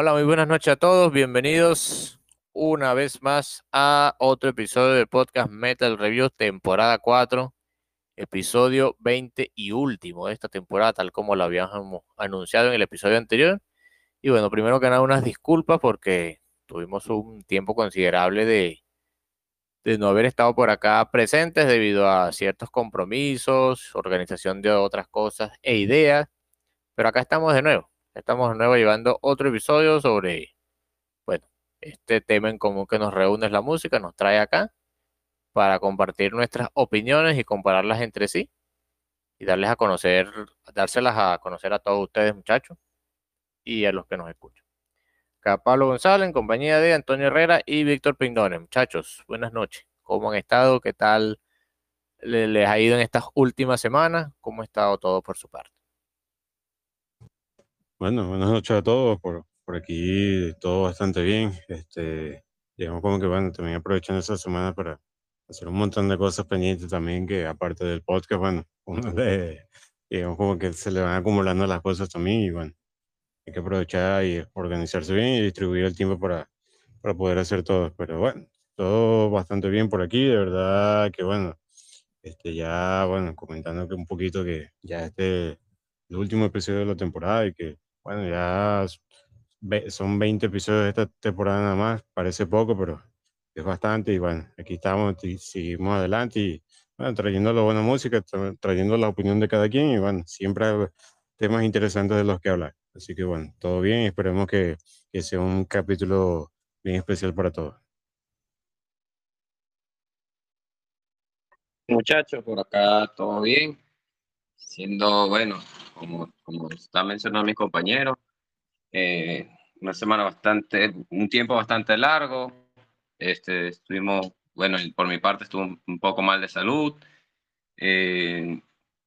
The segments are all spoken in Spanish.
Hola, muy buenas noches a todos. Bienvenidos una vez más a otro episodio del podcast Metal Review, temporada 4, episodio 20 y último de esta temporada, tal como lo habíamos anunciado en el episodio anterior. Y bueno, primero que nada, unas disculpas porque tuvimos un tiempo considerable de, de no haber estado por acá presentes debido a ciertos compromisos, organización de otras cosas e ideas. Pero acá estamos de nuevo Estamos de nuevo llevando otro episodio sobre, bueno, este tema en común que nos reúne la música, nos trae acá para compartir nuestras opiniones y compararlas entre sí y darles a conocer, dárselas a conocer a todos ustedes, muchachos, y a los que nos escuchan. Acá Pablo González, en compañía de Antonio Herrera y Víctor Pindone. Muchachos, buenas noches. ¿Cómo han estado? ¿Qué tal les ha ido en estas últimas semanas? ¿Cómo ha estado todo por su parte? Bueno, buenas noches a todos. Por, por aquí todo bastante bien. Este, digamos como que bueno, también aprovechando esta semana para hacer un montón de cosas pendientes también que aparte del podcast, bueno, uno de, digamos como que se le van acumulando las cosas también y bueno, hay que aprovechar y organizarse bien y distribuir el tiempo para, para poder hacer todo. Pero bueno, todo bastante bien por aquí, de verdad que bueno, este ya, bueno, comentando que un poquito que ya este el último episodio de la temporada y que bueno, ya son 20 episodios de esta temporada nada más, parece poco, pero es bastante. Y bueno, aquí estamos y seguimos adelante y bueno, trayendo la buena música, trayendo la opinión de cada quien y bueno, siempre hay temas interesantes de los que hablar. Así que bueno, todo bien esperemos que, que sea un capítulo bien especial para todos. Muchachos, por acá todo bien. Siendo, bueno, como, como está mencionando mi compañero, eh, una semana bastante, un tiempo bastante largo. Este, estuvimos, bueno, por mi parte estuve un, poco mal de salud, eh,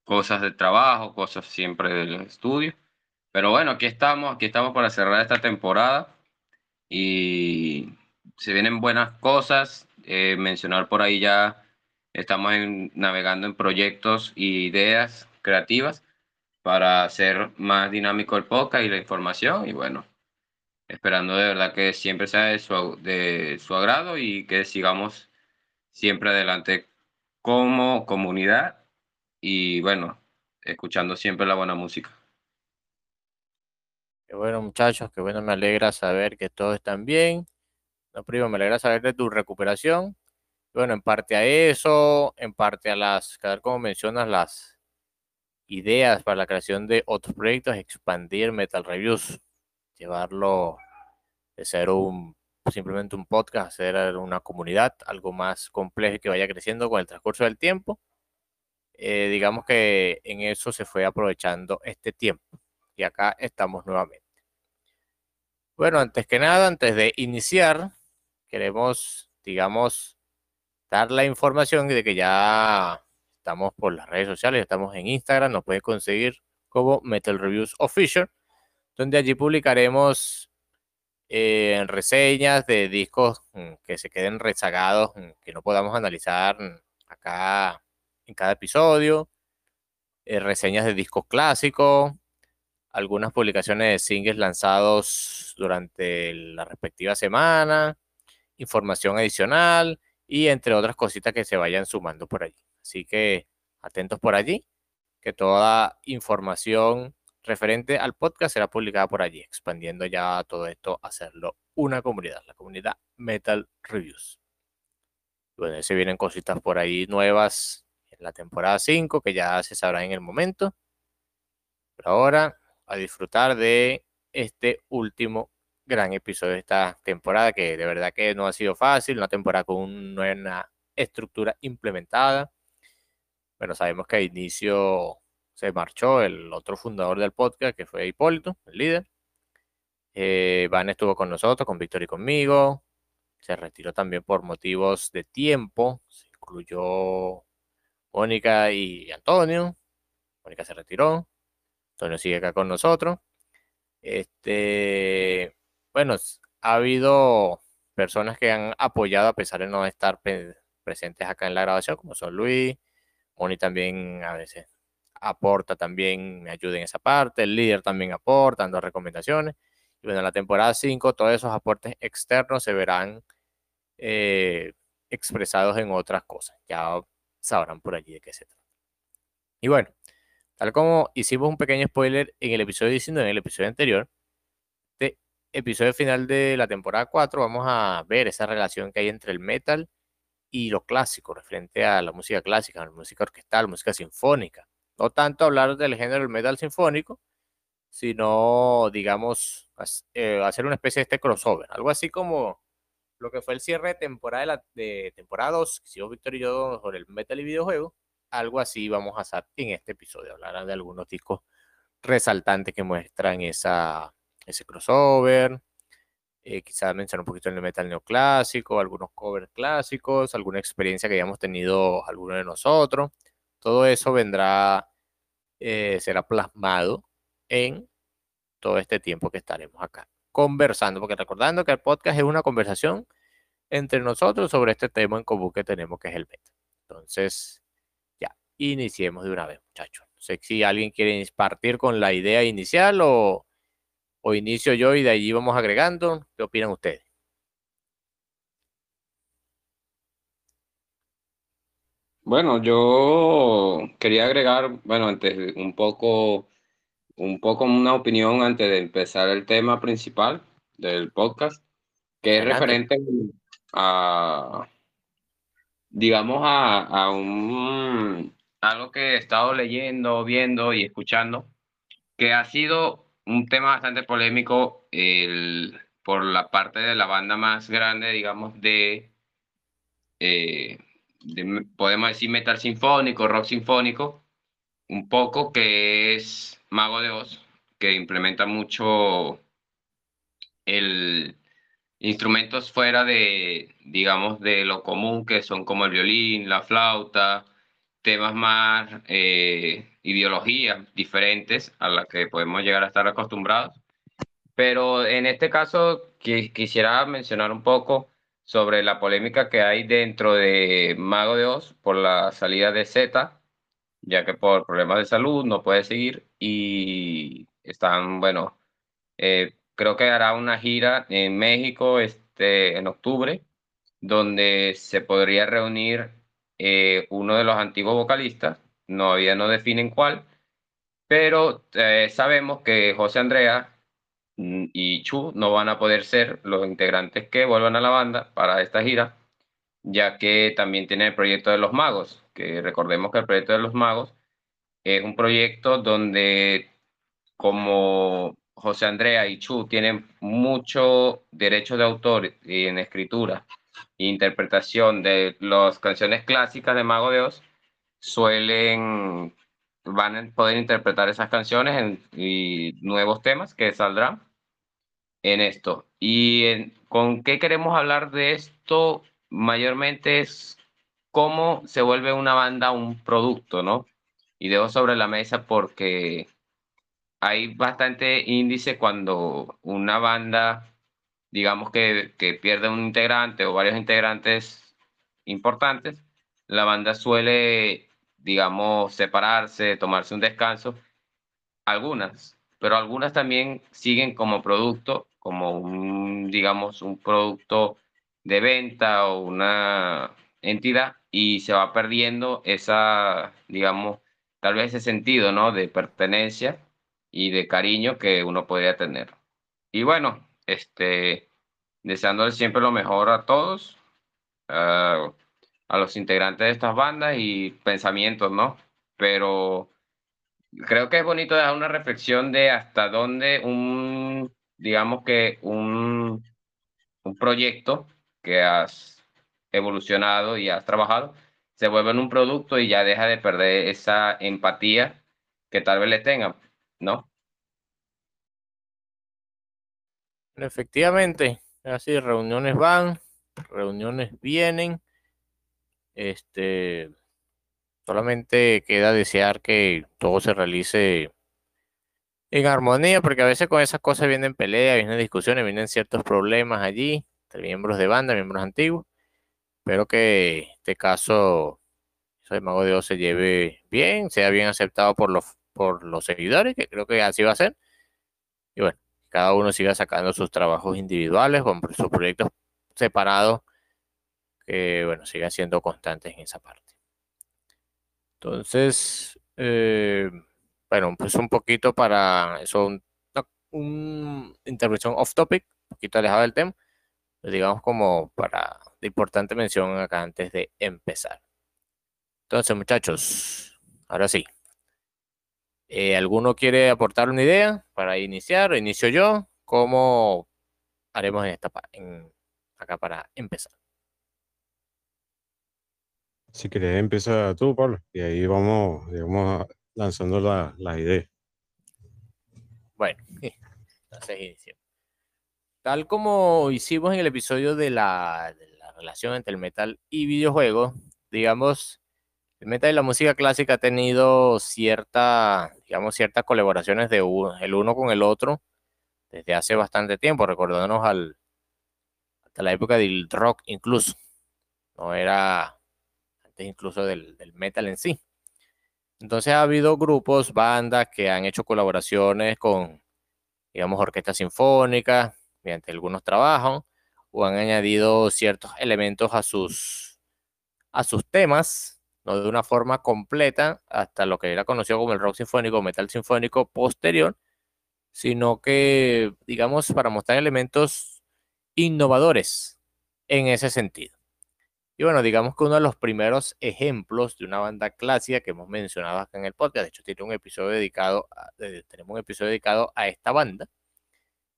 cosas de trabajo, cosas siempre del estudio. Pero bueno, aquí estamos, aquí estamos para cerrar esta temporada y se vienen buenas cosas. Eh, mencionar por ahí ya estamos navegando en proyectos e ideas creativas para hacer más dinámico el podcast y la información. Y bueno, esperando de verdad que siempre sea de su, agrado y que sigamos siempre adelante como comunidad y bueno, escuchando siempre la buena música. Qué bueno muchachos, qué bueno, me alegra saber que todos están bien. No, primo, me alegra saber de tu recuperación. Bueno, en parte a eso, en parte a las, cada como mencionas, las ideas para la creación de otros proyectos, expandir Metal Reviews, llevarlo de ser un simplemente un podcast, a ser una comunidad, algo más complejo que vaya creciendo con el transcurso del tiempo. Eh, digamos que en eso se fue aprovechando este tiempo y acá estamos nuevamente. Bueno, antes que nada, antes de iniciar, queremos, digamos, dar la información de que ya Estamos por las redes sociales, estamos en Instagram, nos pueden conseguir como Metal Reviews Official, donde allí publicaremos eh, reseñas de discos mm, que se queden rezagados, mm, que no podamos analizar mm, acá en cada episodio, eh, reseñas de discos clásicos, algunas publicaciones de singles lanzados durante la respectiva semana, información adicional y entre otras cositas que se vayan sumando por allí. Así que atentos por allí, que toda información referente al podcast será publicada por allí, expandiendo ya todo esto, hacerlo una comunidad, la comunidad Metal Reviews. Bueno, se vienen cositas por ahí nuevas en la temporada 5 que ya se sabrá en el momento. Pero ahora a disfrutar de este último gran episodio de esta temporada que de verdad que no ha sido fácil, una temporada con una estructura implementada. Bueno, sabemos que a inicio se marchó el otro fundador del podcast, que fue Hipólito, el líder. Eh, Van estuvo con nosotros, con Víctor y conmigo. Se retiró también por motivos de tiempo. Se incluyó Mónica y Antonio. Mónica se retiró. Antonio sigue acá con nosotros. Este, bueno, ha habido personas que han apoyado a pesar de no estar presentes acá en la grabación, como son Luis, Moni también a veces aporta también, me ayuda en esa parte, el líder también aporta, dando recomendaciones. Y bueno, en la temporada 5 todos esos aportes externos se verán eh, expresados en otras cosas. Ya sabrán por allí de qué se trata. Y bueno, tal como hicimos un pequeño spoiler en el episodio 19, en el episodio anterior, este episodio final de la temporada 4, vamos a ver esa relación que hay entre el metal y lo clásico, referente a la música clásica, la música orquestal, música sinfónica. No tanto hablar del género del metal sinfónico, sino, digamos, eh, hacer una especie de este crossover, algo así como lo que fue el cierre de temporada de, temporada 2, que hicimos Víctor y yo sobre el metal y videojuegos, algo así vamos a hacer en este episodio, hablar de algunos discos resaltantes que muestran esa, ese crossover, eh, quizás mencionar un poquito el metal neoclásico, algunos covers clásicos, alguna experiencia que hayamos tenido alguno de nosotros. Todo eso vendrá, eh, será plasmado en todo este tiempo que estaremos acá conversando, porque recordando que el podcast es una conversación entre nosotros sobre este tema en común que tenemos, que es el metal. Entonces, ya, iniciemos de una vez, muchachos. No sé si alguien quiere partir con la idea inicial o o inicio yo y de allí vamos agregando. ¿Qué opinan ustedes? Bueno, yo quería agregar, bueno, antes un poco, un poco una opinión antes de empezar el tema principal del podcast, que es referente a, digamos, a, a un, algo que he estado leyendo, viendo y escuchando, que ha sido un tema bastante polémico el, por la parte de la banda más grande, digamos, de, eh, podemos decir, metal sinfónico, rock sinfónico, un poco que es Mago de Oz, que implementa mucho el instrumentos fuera de, digamos, de lo común, que son como el violín, la flauta, temas más, eh, ideologías diferentes a las que podemos llegar a estar acostumbrados. Pero en este caso quisiera mencionar un poco sobre la polémica que hay dentro de Mago de Oz por la salida de Z, ya que por problemas de salud no puede seguir y están, bueno, eh, creo que hará una gira en México este, en octubre, donde se podría reunir eh, uno de los antiguos vocalistas, todavía no definen cuál, pero eh, sabemos que José Andrea mm, y Chu no van a poder ser los integrantes que vuelvan a la banda para esta gira, ya que también tiene el proyecto de los magos, que recordemos que el proyecto de los magos es un proyecto donde como José Andrea y Chu tienen mucho derecho de autor en escritura interpretación de las canciones clásicas de Mago de Oz, suelen, van a poder interpretar esas canciones y nuevos temas que saldrán en esto. ¿Y con qué queremos hablar de esto? Mayormente es cómo se vuelve una banda un producto, ¿no? Y dejo sobre la mesa porque hay bastante índice cuando una banda digamos que, que pierde un integrante o varios integrantes importantes, la banda suele, digamos, separarse, tomarse un descanso. Algunas, pero algunas también siguen como producto, como un, digamos, un producto de venta o una, entidad y se va perdiendo esa, digamos, tal vez ese sentido, ¿no? De pertenencia y de cariño que uno podría tener. Y bueno, este, deseándole siempre lo mejor a todos, a los integrantes de estas bandas y pensamientos, ¿no? Pero creo que es bonito dar una reflexión de hasta dónde un, digamos que un, un proyecto que has evolucionado y has trabajado se vuelve en un producto y ya deja de perder esa empatía que tal vez le tengan, ¿no? Efectivamente, así reuniones van, reuniones vienen. Este, solamente queda desear que todo se realice en armonía, porque a veces con esas cosas vienen peleas, vienen discusiones, vienen ciertos problemas allí, entre miembros de banda, miembros antiguos. Espero que este caso, el Mago de Oz se lleve bien, sea bien aceptado por los, por los seguidores, que creo que así va a ser. Y bueno, cada uno siga sacando sus trabajos individuales, con sus proyectos separados, que bueno, sigan siendo constantes en esa parte. Entonces, eh, bueno, pues un poquito para eso, una intervención off topic, un poquito alejado del tema, pues digamos como para de importante mención acá antes de empezar. Entonces, muchachos, ahora sí. Eh, ¿Alguno quiere aportar una idea para iniciar? Inicio yo. ¿Cómo haremos en esta en, acá para empezar? Si querés, empieza tú, Pablo, y ahí vamos, digamos, lanzando las la ideas. Bueno, entonces inicio. Tal como hicimos en el episodio de la, relación entre el metal y videojuegos, digamos, el metal y la música clásica ha tenido cierta, digamos, ciertas colaboraciones de el uno con el otro desde hace bastante tiempo, recordándonos al, hasta la época del rock incluso. No era incluso del, del metal en sí. Entonces ha habido grupos, bandas que han hecho colaboraciones con, digamos, orquestas sinfónicas, mediante algunos trabajos, o han añadido ciertos elementos a sus, a sus temas no de una forma completa hasta lo que era conocido como el rock sinfónico o metal sinfónico posterior, sino que, digamos, para mostrar elementos innovadores en ese sentido. Y bueno, digamos que uno de los primeros ejemplos de una banda clásica que hemos mencionado acá en el podcast, de hecho tiene un episodio dedicado, tenemos un episodio dedicado a esta banda,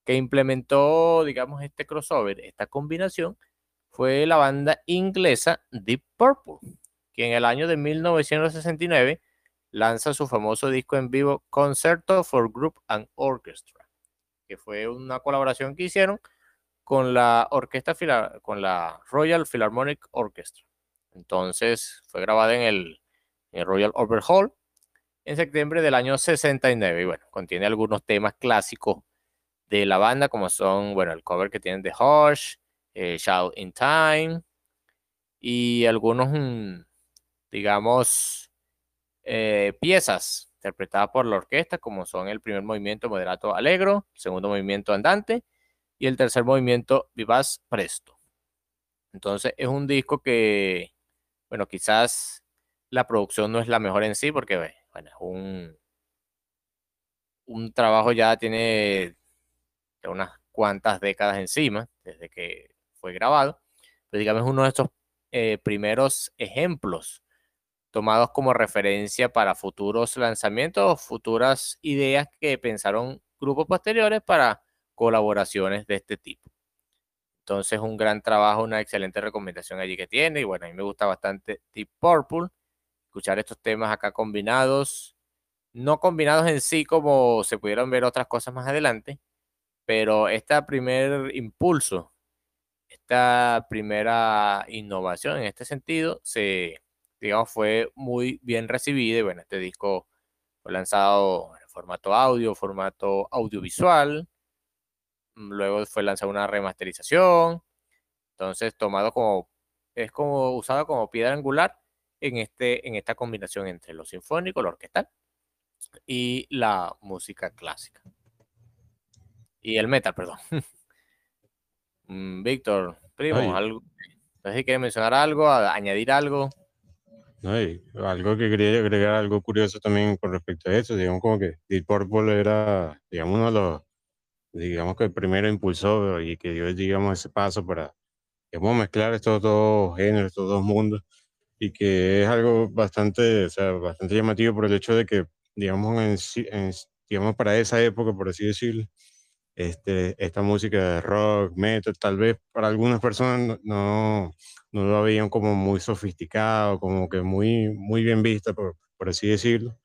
que implementó, digamos, este crossover, esta combinación, fue la banda inglesa Deep Purple que en el año de 1969 lanza su famoso disco en vivo Concerto for Group and Orchestra, que fue una colaboración que hicieron con la orquesta con la Royal Philharmonic Orchestra. Entonces fue grabada en el, Royal Albert Hall en septiembre del año 69 y bueno, contiene algunos temas clásicos de la banda como son, bueno, el cover que tienen de Hush, eh, Shout in Time y algunos mm, digamos, eh, piezas interpretadas por la orquesta, como son el primer movimiento moderato alegro, el segundo movimiento andante y el tercer movimiento vivaz presto. Entonces es un disco que, bueno, quizás la producción no es la mejor en sí, porque, bueno, un, un trabajo ya tiene unas cuantas décadas encima, desde que fue grabado, pero digamos uno de estos eh, primeros ejemplos tomados como referencia para futuros lanzamientos o futuras ideas que pensaron grupos posteriores para colaboraciones de este tipo. Entonces, un gran trabajo, una excelente recomendación allí que tiene. Y bueno, a mí me gusta bastante Deep Purple. Escuchar estos temas acá combinados, no combinados en sí como se pudieron ver otras cosas más adelante, pero este primer impulso, esta primera innovación en este sentido, se, digamos, fue muy bien recibido. Y bueno, este disco fue lanzado en formato audio, formato audiovisual. Luego fue lanzado una remasterización. Entonces, tomado como, es como usado como piedra angular en, este, en esta combinación entre lo sinfónico, lo orquestal y la música clásica. Y el metal, perdón. Mm, Víctor, primo, algo. No sé si quieren mencionar algo, añadir algo. No, y algo que quería agregar, algo curioso también con respecto a eso, digamos como que Deep Purple era, digamos, uno de los, digamos que el primero impulsor y que dio, digamos, ese paso para, digamos, mezclar estos dos géneros, estos dos mundos, y que es algo bastante, o sea, bastante llamativo por el hecho de que, digamos, en, digamos, para esa época, por así decirlo, este, esta música de rock, metal, tal vez para algunas personas no, no lo veían como muy sofisticado, como que muy, muy bien vista, por, por así decirlo.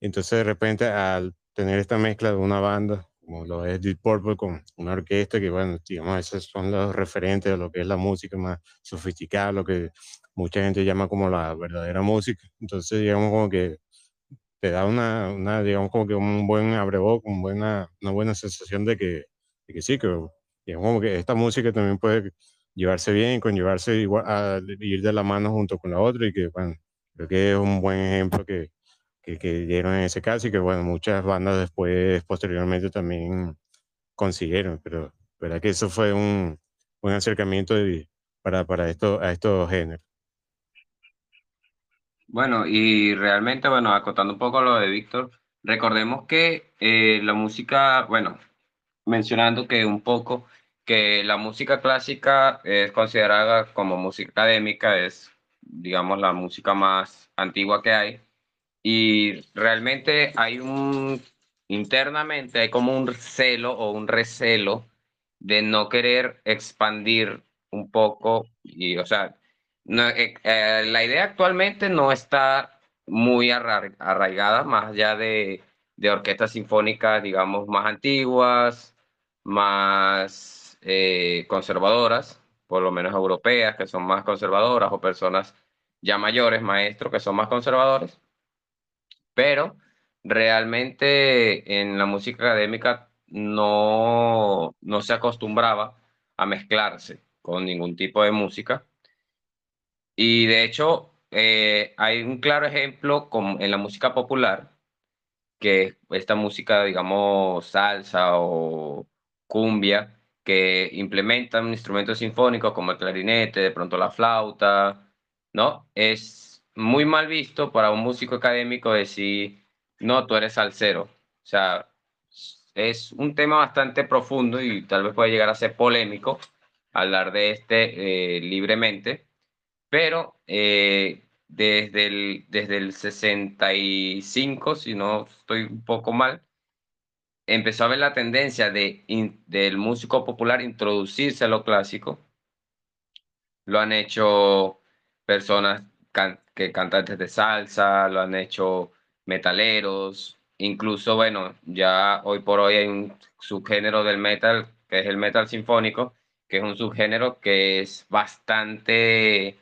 Entonces, de repente, al tener esta mezcla de una banda, como lo es Deep Purple, con una orquesta, que bueno, digamos, esos son los referentes de lo que es la música más sofisticada, lo que mucha gente llama como la verdadera música. Entonces, digamos, como que te da una, una digamos, como que un buen abreboc, un buena, una buena sensación de que, de que sí, que digamos, como que esta música también puede llevarse bien, conllevarse igual, a ir de la mano junto con la otra y que, bueno, creo que es un buen ejemplo que, que, que dieron en ese caso y que, bueno, muchas bandas después, posteriormente también consiguieron, pero verdad que eso fue un buen acercamiento de, para, para esto, a estos géneros. Bueno, y realmente, bueno, acotando un poco lo de Víctor, recordemos que eh, la música, bueno, mencionando que un poco que la música clásica es considerada como música académica, es, digamos, la música más antigua que hay. Y realmente hay un, internamente hay como un celo o un recelo de no querer expandir un poco, y o sea, eh, eh, la idea actualmente no está muy arraigada, más allá de, de orquestas sinfónicas, digamos, más antiguas, más eh, conservadoras, por lo menos europeas, que son más conservadoras, o personas ya mayores, maestros, que son más conservadores. Pero realmente en la música académica no, no se acostumbraba a mezclarse con ningún tipo de música. Y de hecho, eh, hay un claro ejemplo con, en la música popular, que esta música, digamos, salsa o cumbia, que implementan instrumentos sinfónicos como el clarinete, de pronto la flauta, ¿no? Es muy mal visto para un músico académico decir, no, tú eres salsero. O sea, es un tema bastante profundo y tal vez puede llegar a ser polémico hablar de este eh, libremente, pero eh, desde, el, desde el 65, si no estoy un poco mal, empezó a ver la tendencia de, del músico popular introducirse a lo clásico. Lo han hecho personas que cantantes de salsa, lo han hecho metaleros, incluso, bueno, ya hoy por hoy hay un subgénero del metal, que es el metal sinfónico, que es un subgénero que es bastante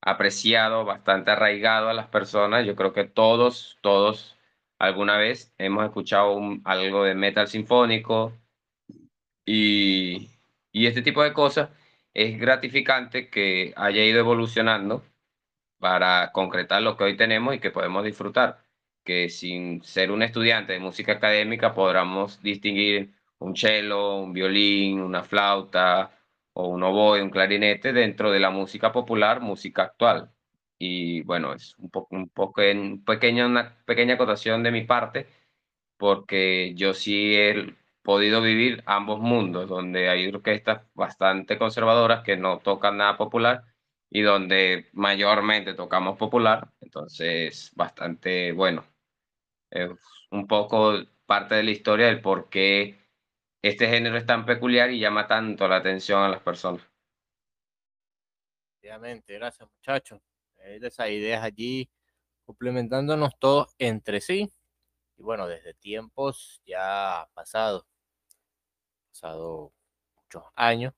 apreciado, bastante arraigado a las personas. Yo creo que todos, todos alguna vez hemos escuchado algo de metal sinfónico y, y este tipo de cosas. Es gratificante que haya ido evolucionando para concretar lo que hoy tenemos y que podemos disfrutar. Que sin ser un estudiante de música académica podamos distinguir un cello, un violín, una flauta o un oboe, un clarinete dentro de la música popular, música actual. Y bueno, es un poco, un poco en pequeña, una pequeña acotación de mi parte, porque yo sí he podido vivir ambos mundos, donde hay orquestas bastante conservadoras que no tocan nada popular y donde mayormente tocamos popular, entonces bastante bueno. Es un poco parte de la historia del por qué este género es tan peculiar y llama tanto la atención a las personas. Obviamente, gracias muchachos esas ideas allí complementándonos todos entre sí. Y bueno, desde tiempos ya pasados, pasado muchos años,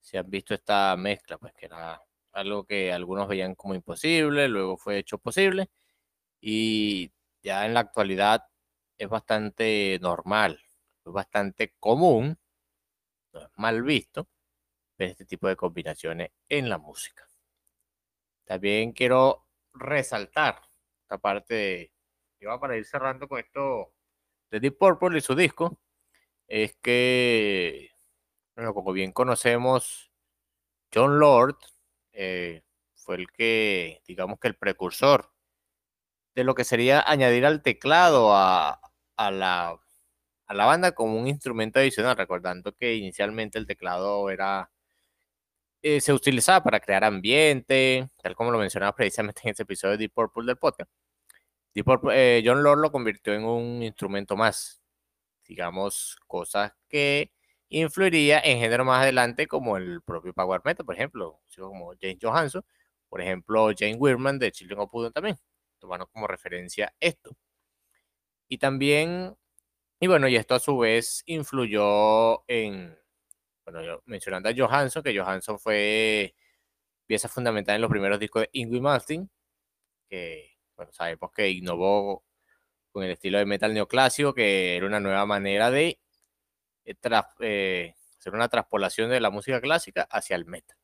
se han visto esta mezcla, pues que era algo que algunos veían como imposible, luego fue hecho posible y ya en la actualidad es bastante normal, es bastante común, no es mal visto ver este tipo de combinaciones en la música. También quiero resaltar esta parte de, va para ir cerrando con esto de Deep Purple y su disco, es que, bueno, como bien conocemos, John Lord eh, fue el que, digamos que el precursor de lo que sería añadir al teclado a, la, banda como un instrumento adicional, recordando que inicialmente el teclado era eh, se utilizaba para crear ambiente, tal como lo mencionaba precisamente en ese episodio de Deep Purple del podcast. Deep eh, John Lord lo convirtió en un instrumento más, digamos, cosas que influiría en género más adelante como el propio Power Metal, por ejemplo, como James Johansson, por ejemplo, Jane Weirman de Children of Bodom también, tomando como referencia esto. Y también, y bueno, y esto a su vez influyó en, bueno, yo, mencionando a Johansson, que Johansson fue pieza fundamental en los primeros discos de Ingrid Malmsteen, que, bueno, sabemos que innovó con el estilo de metal neoclásico, que era una nueva manera de eh, eh, hacer una traspolación de la música clásica hacia el metal.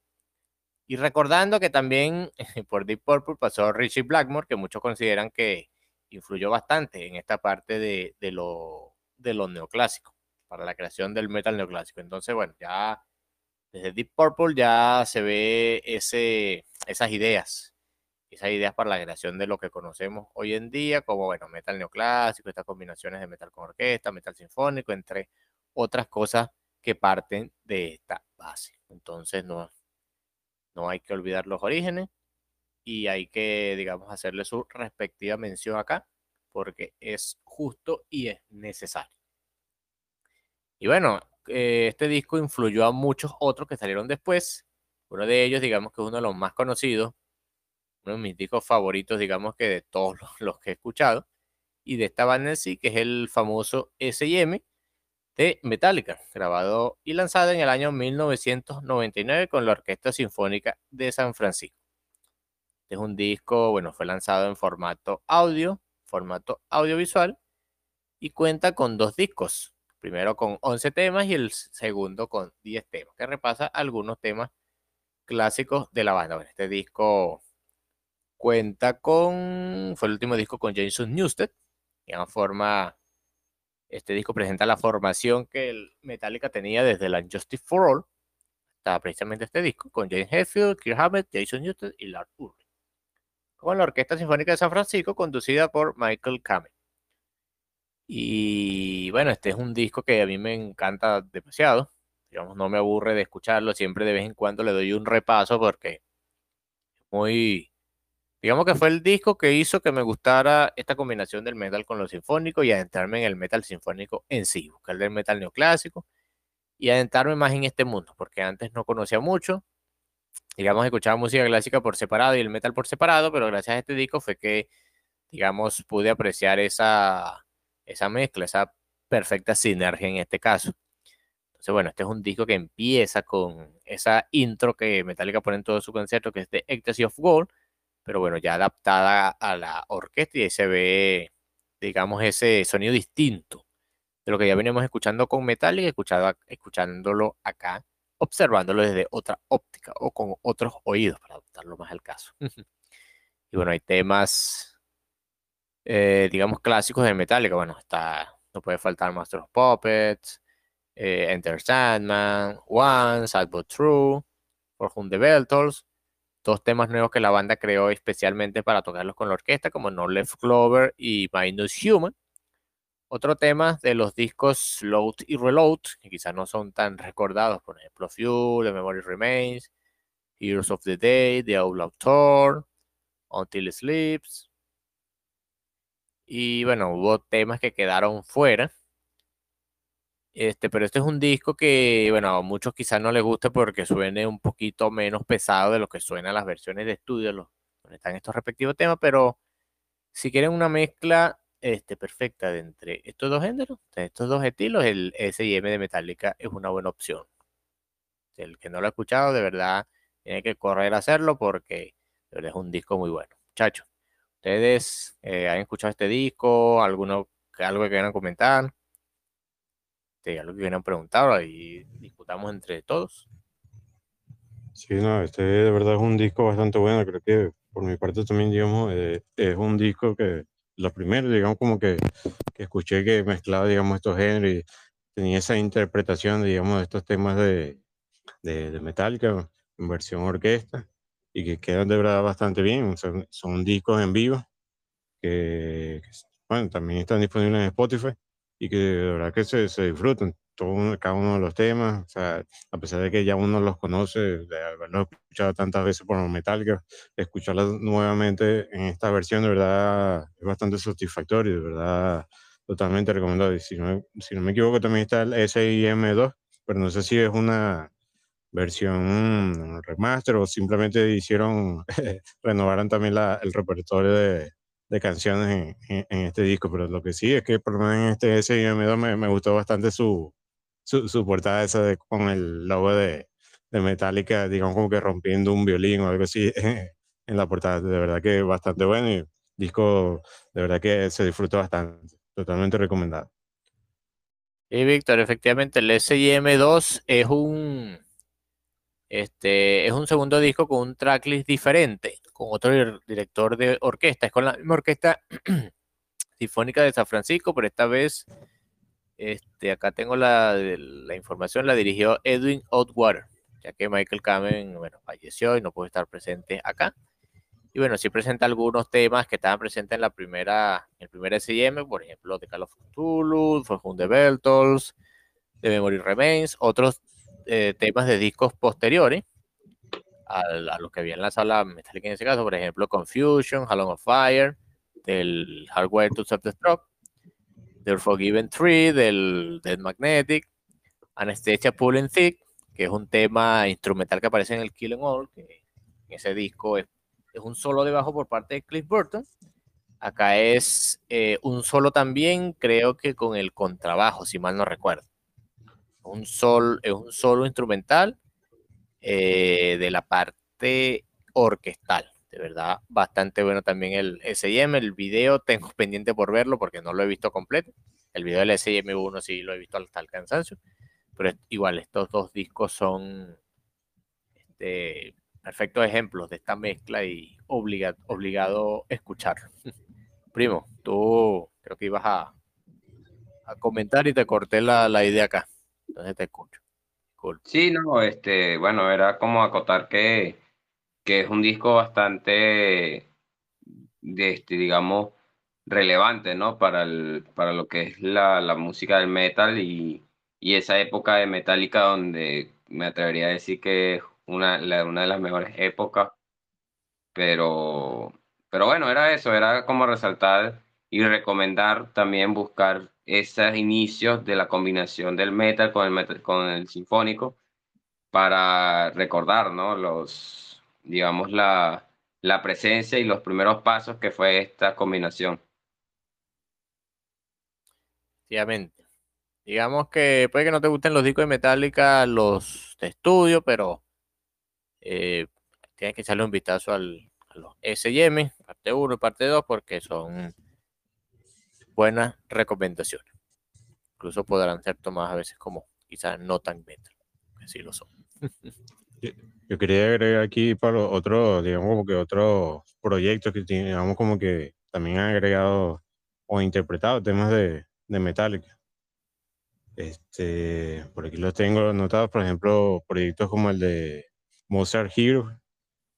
Y recordando que también por Deep Purple pasó Richie Blackmore, que muchos consideran que influyó bastante en esta parte de, de lo, de lo neoclásico para la creación del metal neoclásico. Entonces, bueno, ya desde Deep Purple ya se ve ese, esas ideas, esas ideas para la creación de lo que conocemos hoy en día como, bueno, metal neoclásico, estas combinaciones de metal con orquesta, metal sinfónico, entre otras cosas que parten de esta base. Entonces, no, no hay que olvidar los orígenes y hay que, digamos, hacerle su respectiva mención acá porque es justo y es necesario. Y bueno, eh, este disco influyó a muchos otros que salieron después. Uno de ellos, digamos que es uno de los más conocidos, uno de mis discos favoritos, digamos que de todos los, que he escuchado. Y de esta banda en sí, que es el famoso S&M Metallica, grabado y lanzado en el año 1999 con la Orquesta Sinfónica de San Francisco. Este es un disco, bueno, fue lanzado en formato audio, formato audiovisual, y cuenta con dos discos, primero con 11 temas y el segundo con 10 temas, que repasa algunos temas clásicos de la banda. este disco cuenta con, fue el último disco con Jason Newsted, en forma, este disco presenta la formación que Metallica tenía desde la Justice for All, hasta precisamente este disco, con James Hetfield, Kirk Hammett, Jason Newsted y Lars Ulrich, con la Orquesta Sinfónica de San Francisco, conducida por Michael Kamen. Y bueno, este es un disco que a mí me encanta demasiado. Digamos, no me aburre de escucharlo. Siempre de vez en cuando le doy un repaso porque es muy. Digamos que fue el disco que hizo que me gustara esta combinación del metal con lo sinfónico y adentrarme en el metal sinfónico en sí, buscar el metal neoclásico y adentrarme más en este mundo, porque antes no conocía mucho. Digamos, escuchaba música clásica por separado y el metal por separado, pero gracias a este disco fue que, digamos, pude apreciar esa esa mezcla, esa perfecta sinergia en este caso. Entonces, bueno, este es un disco que empieza con esa intro que Metallica pone en todo su concierto, que es de Ecstasy of Gold, pero bueno, ya adaptada a la orquesta y ahí se ve, digamos, ese sonido distinto de lo que ya venimos escuchando con Metallica, escuchado, escuchándolo acá, observándolo desde otra óptica o con otros oídos, para adaptarlo más al caso. y bueno, hay temas eh, digamos, clásicos de Metallica. Bueno, está, no puede faltar Master of Puppets, eh, Enter Sandman, One, Sad But True, For Whom the Bell Tolls, dos temas nuevos que la banda creó especialmente para tocarlos con la orquesta, como No Left Clover y Minus Human. Otro tema de los discos Load y Reload, que quizás no son tan recordados, por ejemplo, Fuel, The Memory Remains, Heroes of the Day, The Outlaw Tour, Until It Sleeps, y bueno, hubo temas que quedaron fuera. Este, pero este es un disco que, bueno, a muchos quizás no les guste porque suene un poquito menos pesado de lo que suenan las versiones de estudio, los, donde están estos respectivos temas, pero si quieren una mezcla este, perfecta de entre estos dos géneros, de estos dos estilos, el S&M de Metallica es una buena opción. El que no lo ha escuchado, de verdad, tiene que correr a hacerlo porque es un disco muy bueno. Muchachos, ¿Ustedes eh, han escuchado este disco? ¿Alguno, ¿Algo que quieran comentar? Algo que quieran preguntar y discutamos entre todos. Sí, no, este de verdad es un disco bastante bueno. Creo que por mi parte también, digamos, eh, es un disco que lo primero, digamos, como que, que, escuché que mezclaba, digamos, estos géneros y tenía esa interpretación, digamos, de estos temas de, de, de Metallica en versión orquesta. y que quedan de verdad bastante bien. Son, son discos en vivo que, que, bueno, también están disponibles en Spotify y que de verdad que se, se disfrutan todo, cada uno de los temas, o sea, a pesar de que ya uno los conoce, de haberlos escuchado tantas veces por Metallica, escucharlos nuevamente en esta versión de verdad es bastante satisfactorio, de verdad totalmente recomendado. Y si no, si no me equivoco también está el SIM2, pero no sé si es una versión remaster o simplemente hicieron, renovaron también la, el repertorio de, de canciones en, este disco, pero lo que sí es que por lo menos en este SIM2 me, me gustó bastante su, su, portada esa con el logo de, de Metallica, digamos como que rompiendo un violín o algo así en la portada. De verdad que bastante bueno y disco de verdad que se disfrutó bastante. Totalmente recomendado. Y Víctor, efectivamente el SIM2 es un este es un segundo disco con un tracklist diferente, con otro director de orquesta, es con la misma orquesta sinfónica de San Francisco, pero esta vez este, acá tengo la, la información, la dirigió Edwin Outwater, ya que Michael Kamen, bueno, falleció y no pudo estar presente acá. Y bueno, sí presenta algunos temas que estaban presentes en la primera, el primer SIM, por ejemplo, de Call of Cthulhu, For Whom the Bell Tolls, The Memory Remains, otros eh, temas de discos posteriores a, a, los que había en la sala Metallica en ese caso, por ejemplo, Confusion, Hall of Fire, del Hardware to Self-Destruct, The Forgiven Tree, del, del Magnetic, Anesthesia Pulling Thick, que es un tema instrumental que aparece en el Kill and All, que en ese disco es, es, un solo de bajo por parte de Cliff Burton. Acá es eh, un solo también, creo que con el contrabajo, si mal no recuerdo. Un sol, es un solo instrumental eh, de la parte orquestal de verdad bastante bueno también el SIM, el video tengo pendiente por verlo porque no lo he visto completo, el video del SIM1 sí lo he visto hasta el cansancio, pero igual estos dos discos son este, perfectos ejemplos de esta mezcla y obliga, obligado a escucharlo. Primo, tú creo que ibas a, a comentar y te corté la, la, idea acá, entonces te escucho. Cool. Sí, no, este, bueno, era como acotar que que es un disco bastante, de este, digamos, relevante, ¿no? Para, el, para lo que es la, la música del metal y, y, esa época de Metallica donde me atrevería a decir que es una, la, una de las mejores épocas, pero, pero bueno, era eso, era como resaltar y recomendar también buscar esos inicios de la combinación del metal con el, metal, con el sinfónico para recordar, ¿no? Los, digamos, la, la presencia y los primeros pasos que fue esta combinación. Efectivamente. Digamos que puede que no te gusten los discos de Metallica, los de estudio, pero eh, tienes que echarle un vistazo al, a los SM, parte 1 y parte 2, porque son buenas recomendaciones. Incluso podrán ser tomadas a veces como quizás no tan metal, que sí lo son. Yo quería agregar aquí para otro, digamos, como que otros proyectos que digamos como que también han agregado o interpretado temas de, de Metallica. Este, por aquí los tengo anotados, por ejemplo, proyectos como el de Mozart Hero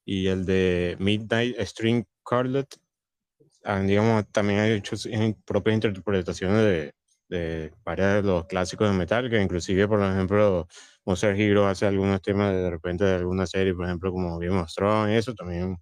y el de Midnight String Quartet. Digamos, también han hecho propias interpretaciones de, de varios de los clásicos de Metallica, inclusive, por ejemplo, Mozart Hero hace algunos temas de, repente de alguna serie, por ejemplo, como Game of Thrones, eso también,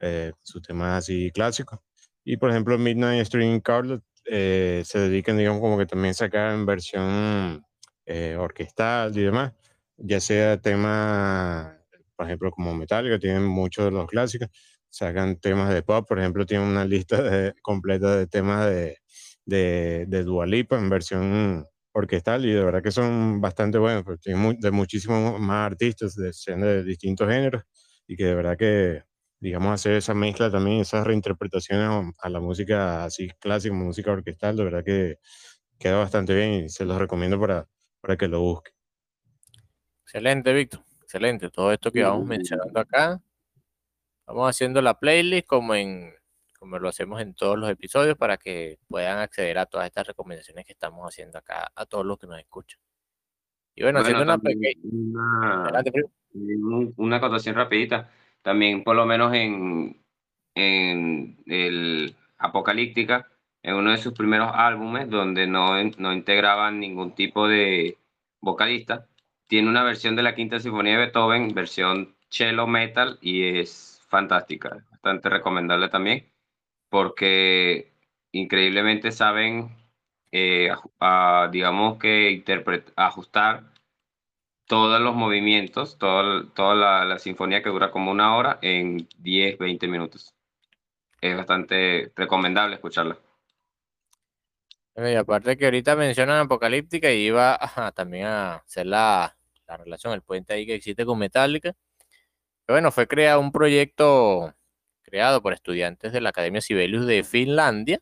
eh, sus temas así clásicos. Y por ejemplo, Midnight String Quartet eh, se dedican, digamos, como que también sacar en versión eh, orquestal y demás, ya sea tema, por ejemplo, como Metallica, tienen muchos de los clásicos, sacan temas de pop, por ejemplo, tienen una lista de, completa de temas de, de, de Dua Lipa en versión orquestal y de verdad que son bastante buenos, porque tienen de muchísimos más artistas de, de distintos géneros y que de verdad que, digamos, hacer esa mezcla también, esas reinterpretaciones a la música así clásica, música orquestal, de verdad que queda bastante bien y se los recomiendo para, para que lo busquen. Excelente, Víctor, excelente. Todo esto que vamos mencionando acá, vamos haciendo la playlist como en como lo hacemos en todos los episodios, para que puedan acceder a todas estas recomendaciones que estamos haciendo acá a todos los que nos escuchan. Y bueno, bueno haciendo una pequeña... Una, una acotación rapidita. también por lo menos en, en el Apocalíptica, en uno de sus primeros álbumes, donde no, no integraban ningún tipo de vocalista, tiene una versión de la Quinta Sinfonía de Beethoven, versión cello metal, y es fantástica, bastante recomendable también, porque increíblemente saben, eh, digamos que ajustar todos los movimientos, toda la, la, sinfonía que dura como una hora en 10, 20 minutos. Es bastante recomendable escucharla. y aparte que ahorita mencionan Apocalíptica y iba también a hacer la, la, relación, el puente ahí que existe con Metallica. Bueno, fue creado un proyecto creado por estudiantes de la Academia Sibelius de Finlandia.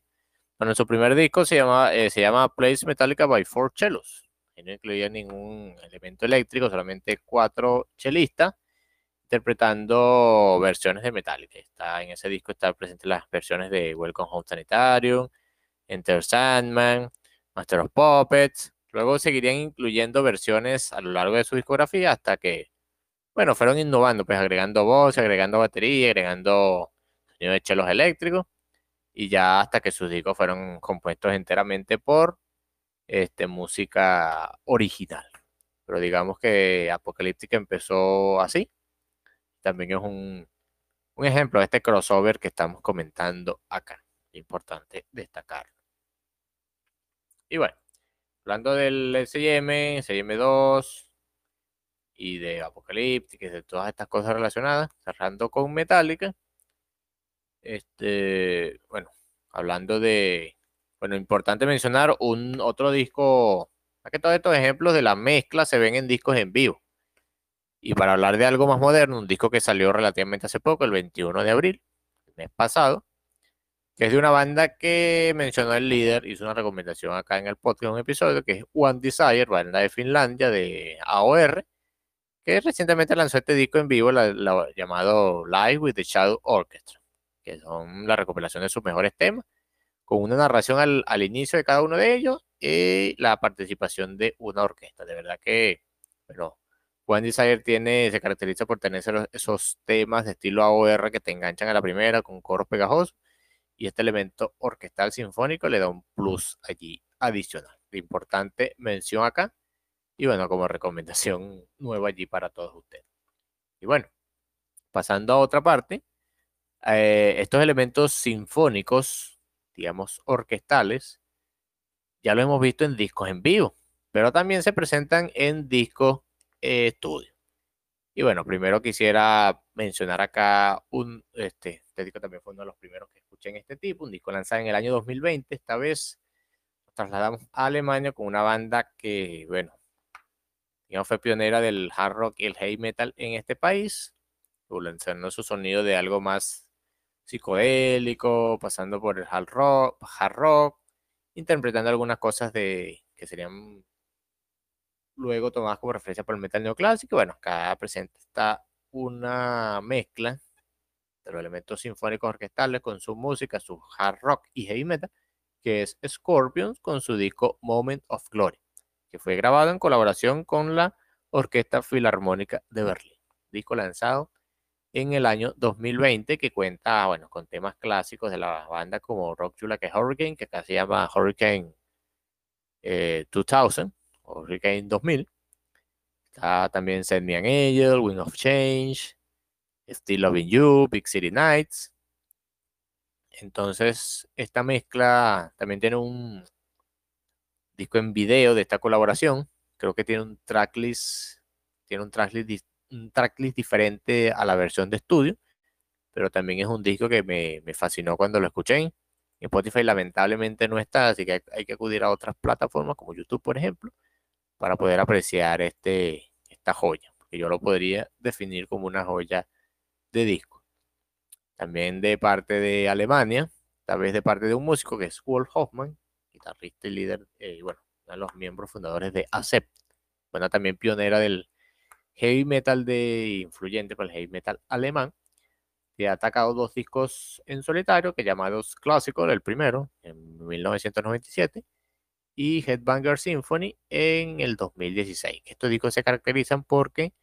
Bueno, su primer disco se llama, eh, se llama Place Metallica by Four Cellos no incluía ningún elemento eléctrico, solamente cuatro chelistas interpretando versiones de Metallica. Está, en ese disco están presentes las versiones de Welcome Home Sanitarium, Enter Sandman, Master of Puppets. Luego seguirían incluyendo versiones a lo largo de su discografía hasta que, bueno, fueron innovando, pues agregando voz, agregando batería, agregando sonido de chelos eléctricos y ya hasta que sus discos fueron compuestos enteramente por este, música original. Pero digamos que Apocalíptica empezó así. También es un, ejemplo de este crossover que estamos comentando acá. Importante destacar. Y bueno, hablando del SIM, SIM2 y de Apocalíptica y de todas estas cosas relacionadas, cerrando con Metallica. Este, bueno, hablando de bueno, importante mencionar un otro disco, que todos estos ejemplos de la mezcla se ven en discos en vivo. Y para hablar de algo más moderno, un disco que salió relativamente hace poco, el 21 de abril, el mes pasado, que es de una banda que mencionó el líder, hizo una recomendación acá en el podcast, un episodio, que es One Desire, banda de Finlandia, de AOR, que recientemente lanzó este disco en vivo llamado Live with the Shadow Orchestra, que son la recopilación de sus mejores temas con una narración al, inicio de cada uno de ellos y la participación de una orquesta. De verdad que, bueno, Juan Desire tiene, se caracteriza por tener esos temas de estilo AOR que te enganchan a la primera con coros pegajosos y este elemento orquestal sinfónico le da un plus allí adicional. Importante mención acá y bueno, como recomendación nueva allí para todos ustedes. Y bueno, pasando a otra parte, eh, estos elementos sinfónicos digamos, orquestales, ya lo hemos visto en discos en vivo, pero también se presentan en discos eh, estudio. Y bueno, primero quisiera mencionar acá un, este, este, disco también fue uno de los primeros que escuché en este tipo, un disco lanzado en el año 2020, esta vez nos trasladamos a Alemania con una banda que, bueno, digamos, fue pionera del hard rock y el heavy metal en este país, lanzando su sonido de algo más psicodélico, pasando por el hard rock, hard rock, interpretando algunas cosas de que serían luego tomadas como referencia por el metal neoclásico. Bueno, acá presente está una mezcla de los elementos sinfónicos orquestales con su música, su hard rock y heavy metal, que es Scorpions con su disco Moment of Glory, que fue grabado en colaboración con la Orquesta Filarmónica de Berlín. Disco lanzado en el año 2020 que cuenta, bueno, con temas clásicos de la banda como Rock You Like a Hurricane, que acá se llama Hurricane 2000 eh, o Hurricane 2000. Está también Send Me an Angel, Wing of Change, Still Loving You, Big City Nights. Entonces, esta mezcla también tiene un disco en video de esta colaboración. Creo que tiene un tracklist, tiene un tracklist un tracklist diferente a la versión de estudio, pero también es un disco que me, fascinó cuando lo escuché. En Spotify lamentablemente no está, así que hay, que acudir a otras plataformas como YouTube, por ejemplo, para poder apreciar este, esta joya, yo lo podría definir como una joya de disco. También de parte de Alemania, tal vez de parte de un músico que es Wolf Hoffman, guitarrista y líder, eh, bueno, uno de los miembros fundadores de ACEPT, bueno, también pionera del, heavy metal de influyente por el heavy metal alemán, que ha atacado dos discos en solitario, que llamados Classical, el primero, en 1997, y Headbanger Symphony en el 2016. Estos discos se caracterizan porque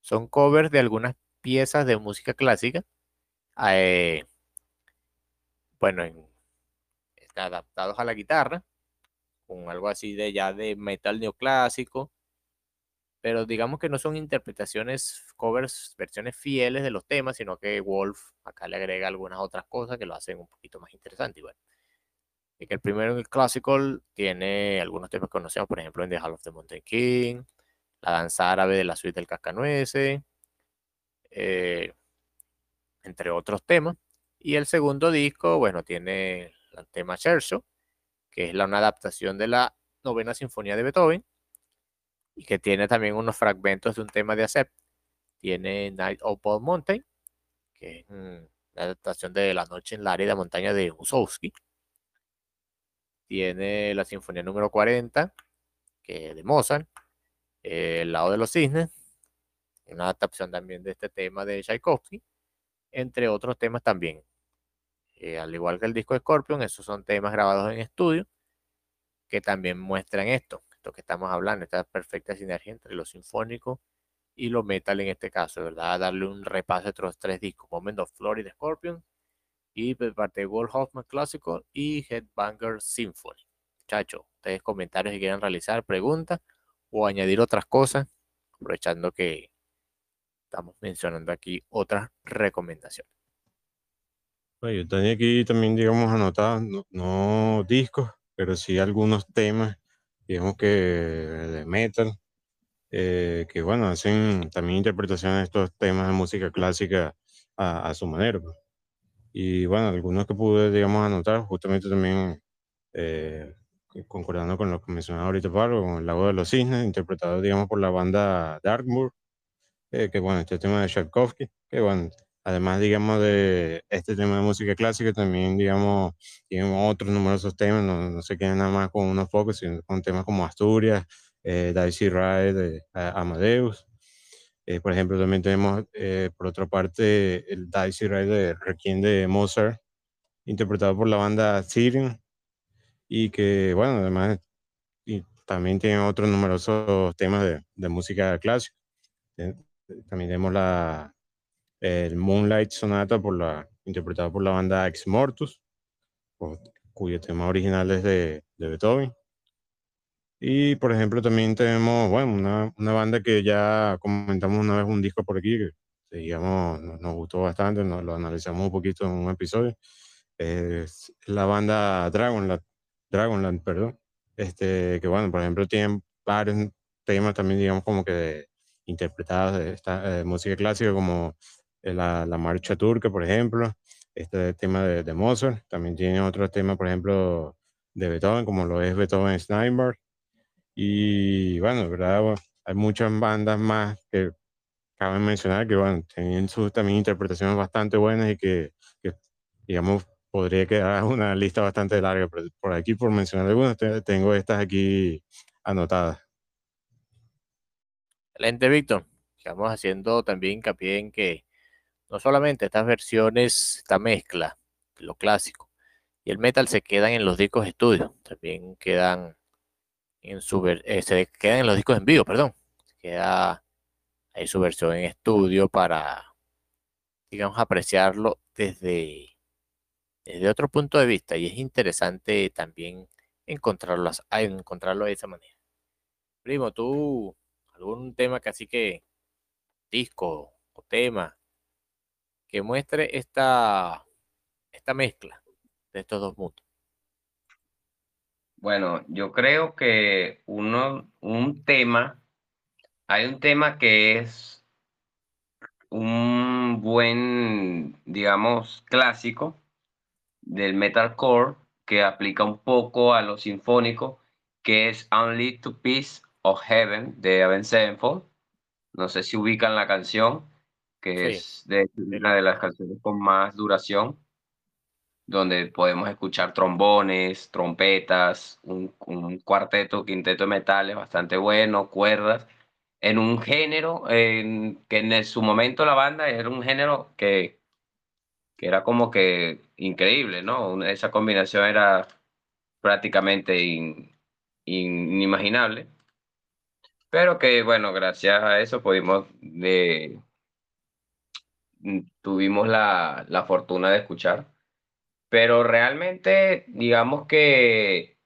son covers de algunas piezas de música clásica, eh, bueno, adaptados a la guitarra, con algo así de ya de metal neoclásico, pero digamos que no son interpretaciones, covers, versiones fieles de los temas, sino que Wolf acá le agrega algunas otras cosas que lo hacen un poquito más interesante. Y bueno, y que el primero, el classical, tiene algunos temas que conocemos, por ejemplo, en The Hall of the Mountain King, la danza árabe de la suite del Cascanueces, eh, entre otros temas. Y el segundo disco, bueno, tiene el tema Scherzo, que es una adaptación de la novena sinfonía de Beethoven, y que tiene también unos fragmentos de un tema de Acept. Tiene Night of Bald Mountain, que es la adaptación de La Noche en la árida montaña de Mussorgsky. Tiene la sinfonía número 40, que es de Mozart. El lado de los cisnes, una adaptación también de este tema de Tchaikovsky, entre otros temas también. Eh, al igual que el disco Scorpion, esos son temas grabados en estudio que también muestran esto, esto que estamos hablando, esta perfecta sinergia entre lo sinfónico y lo metal en este caso, ¿verdad? Darle un repaso a estos tres discos, Moment of Glory de Scorpion y parte de Hoffman Classical y Headbanger Symphony. Muchachos, ustedes comentarios si quieren realizar preguntas o añadir otras cosas, aprovechando que estamos mencionando aquí otras recomendaciones. Yo tenía aquí también, digamos, anotados, no, discos, pero sí algunos temas, digamos que de metal, eh, que bueno, hacen también interpretaciones de estos temas de música clásica a, su manera. Pues. Y bueno, algunos que pude, digamos, anotar, justamente también eh, concordando con lo que mencionaba ahorita Pablo, con El Lago de los Cisnes, interpretado, digamos, por la banda Darkmoor, eh, que bueno, este tema de Tchaikovsky, que bueno, además, digamos, de este tema de música clásica, también, digamos, tienen otros numerosos temas, no, no se quedan nada más con unos pocos, sino con temas como Asturias, eh, Daisy Ride, Amadeus. Eh, por ejemplo, también tenemos, eh, por otra parte, el Daisy Ride de Requiem de Mozart, interpretado por la banda Syrian, y que, bueno, además y también tienen otros numerosos temas de, de música clásica. También tenemos la, el Moonlight Sonata por la, interpretado por la banda Ex Mortus, cuyo tema original es de, de, Beethoven. Y por ejemplo también tenemos, bueno, una, una, banda que ya comentamos una vez un disco por aquí, que digamos nos, gustó bastante, nos lo analizamos un poquito en un episodio. Es la banda Dragonland, Dragonland, perdón. Este, que bueno, por ejemplo tienen varios temas también, digamos, como que interpretados de esta eh, música clásica, como la, la, marcha turca, por ejemplo, este tema de, de, Mozart, también tiene otros temas, por ejemplo, de Beethoven, como lo es Beethoven Steinberg, y bueno, ¿verdad? hay muchas bandas más que caben mencionar que, bueno, tienen sus también interpretaciones bastante buenas y que, que digamos, podría quedar una lista bastante larga, pero por aquí, por mencionar algunas, tengo estas aquí anotadas. Excelente, Víctor. Estamos haciendo también hincapié en que no solamente estas versiones, esta mezcla, lo clásico, y el metal se quedan en los discos de estudio, también quedan en su eh, se quedan en los discos en vivo, perdón. queda ahí su versión en estudio para, digamos, apreciarlo desde, desde otro punto de vista. Y es interesante también encontrarlo, encontrarlo de esa manera. Primo, tú, algún tema que así que, disco o tema, que muestre esta, esta mezcla de estos dos mundos. Bueno, yo creo que uno, un tema, hay un tema que es un buen, digamos, clásico del metalcore que aplica un poco a lo sinfónico, que es Only to Peace of Heaven de Avenged Sevenfold. No sé si ubican la canción que es de una de las canciones con más duración, donde podemos escuchar trombones, trompetas, un, cuarteto, quinteto de metales bastante bueno, cuerdas, en un género en, que en su momento la banda era un género que, que era como que increíble, ¿no? Esa combinación era prácticamente inimaginable. Pero que, bueno, gracias a eso pudimos de, tuvimos la, la fortuna de escuchar. Pero realmente, digamos que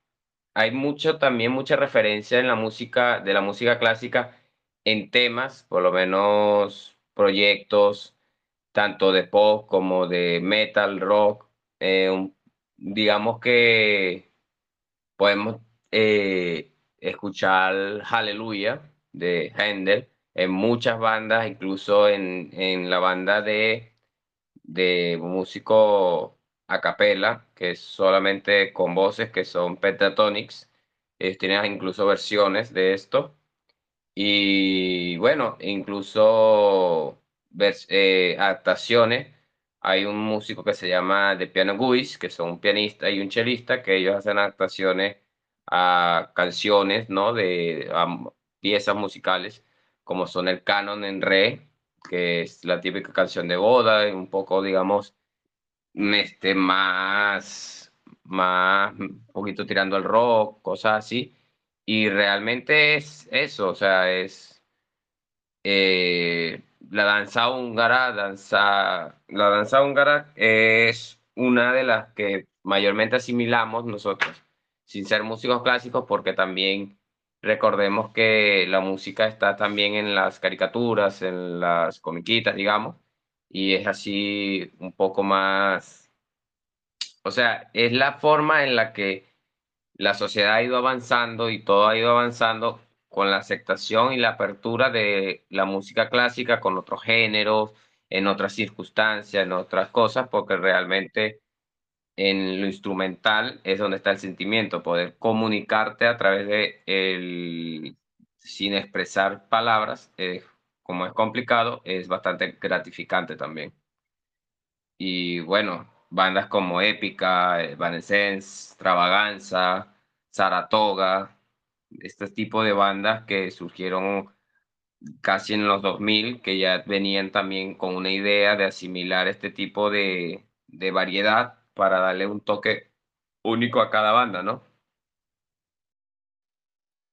hay mucho, también mucha referencia en la música, de la música clásica en temas, por lo menos proyectos, tanto de pop como de metal, rock. eh, digamos que podemos eh, escuchar Hallelujah de Händel en muchas bandas, incluso en, en la banda de, de músico a capella, que es solamente con voces, que son Pentatonics. Ellos tienen incluso versiones de esto. Y bueno, incluso eh, adaptaciones. Hay un músico que se llama The Piano Guys, que son un pianista y un chelista, que ellos hacen adaptaciones a canciones, ¿no? De a piezas musicales, como son el canon en re, que es la típica canción de boda, y un poco, digamos, este, más, más, un poquito tirando al rock, cosas así. Y realmente es eso, o sea, es eh, la danza húngara, danza, la danza húngara es una de las que mayormente asimilamos nosotros, sin ser músicos clásicos, porque también recordemos que la música está también en las caricaturas, en las comiquitas, digamos, y es así un poco más, o sea, es la forma en la que la sociedad ha ido avanzando y todo ha ido avanzando con la aceptación y la apertura de la música clásica con otros géneros, en otras circunstancias, en otras cosas, porque realmente en lo instrumental es donde está el sentimiento, poder comunicarte a través de el, sin expresar palabras, eh, como es complicado, es bastante gratificante también. Y bueno, bandas como Épica, Evanescence, Extravaganza, Saratoga, este tipo de bandas que surgieron casi en los 2000, que ya venían también con una idea de asimilar este tipo de, de variedad para darle un toque único a cada banda, ¿no?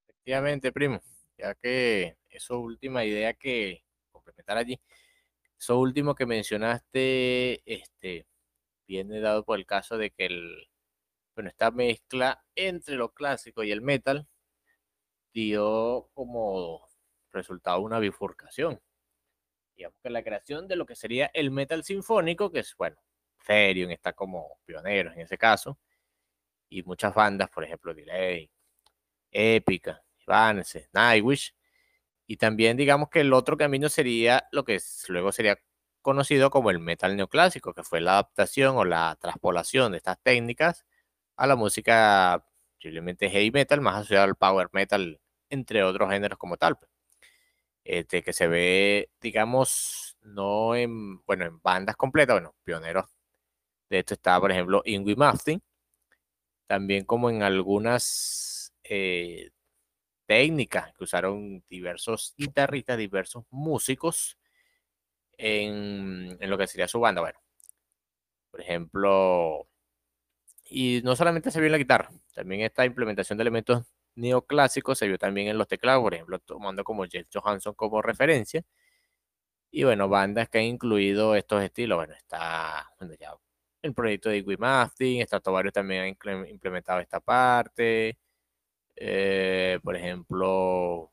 Efectivamente, primo, ya que eso última idea que complementar allí, eso último que mencionaste, este, viene dado por el caso de que el, bueno, esta mezcla entre lo clásico y el metal dio como resultado una bifurcación. Digamos que la creación de lo que sería el metal sinfónico, que es, bueno, Therion está como pionero en ese caso, y muchas bandas, por ejemplo, Delay, Épica, Evanescence, Nightwish, y también digamos que el otro camino sería lo que luego sería conocido como el metal neoclásico, que fue la adaptación o la traspolación de estas técnicas a la música posiblemente heavy metal, más asociada al power metal, entre otros géneros como tal. pues. Este, que se ve, digamos, no en, bueno, en bandas completas, bueno, pioneros de esto está, por ejemplo, Ingrid Malmsteen, también como en algunas eh, técnicas que usaron diversos guitarristas, diversos músicos en, en lo que sería su banda. Bueno, por ejemplo, y no solamente se vio en la guitarra, también esta implementación de elementos neoclásicos se vio también en los teclados, por ejemplo, tomando como Jeff Johansson como referencia. Y bueno, bandas que han incluido estos estilos, bueno, está bueno, ya el proyecto de Iggy Maftin, Stratovarius también ha implementado esta parte. eh, por ejemplo,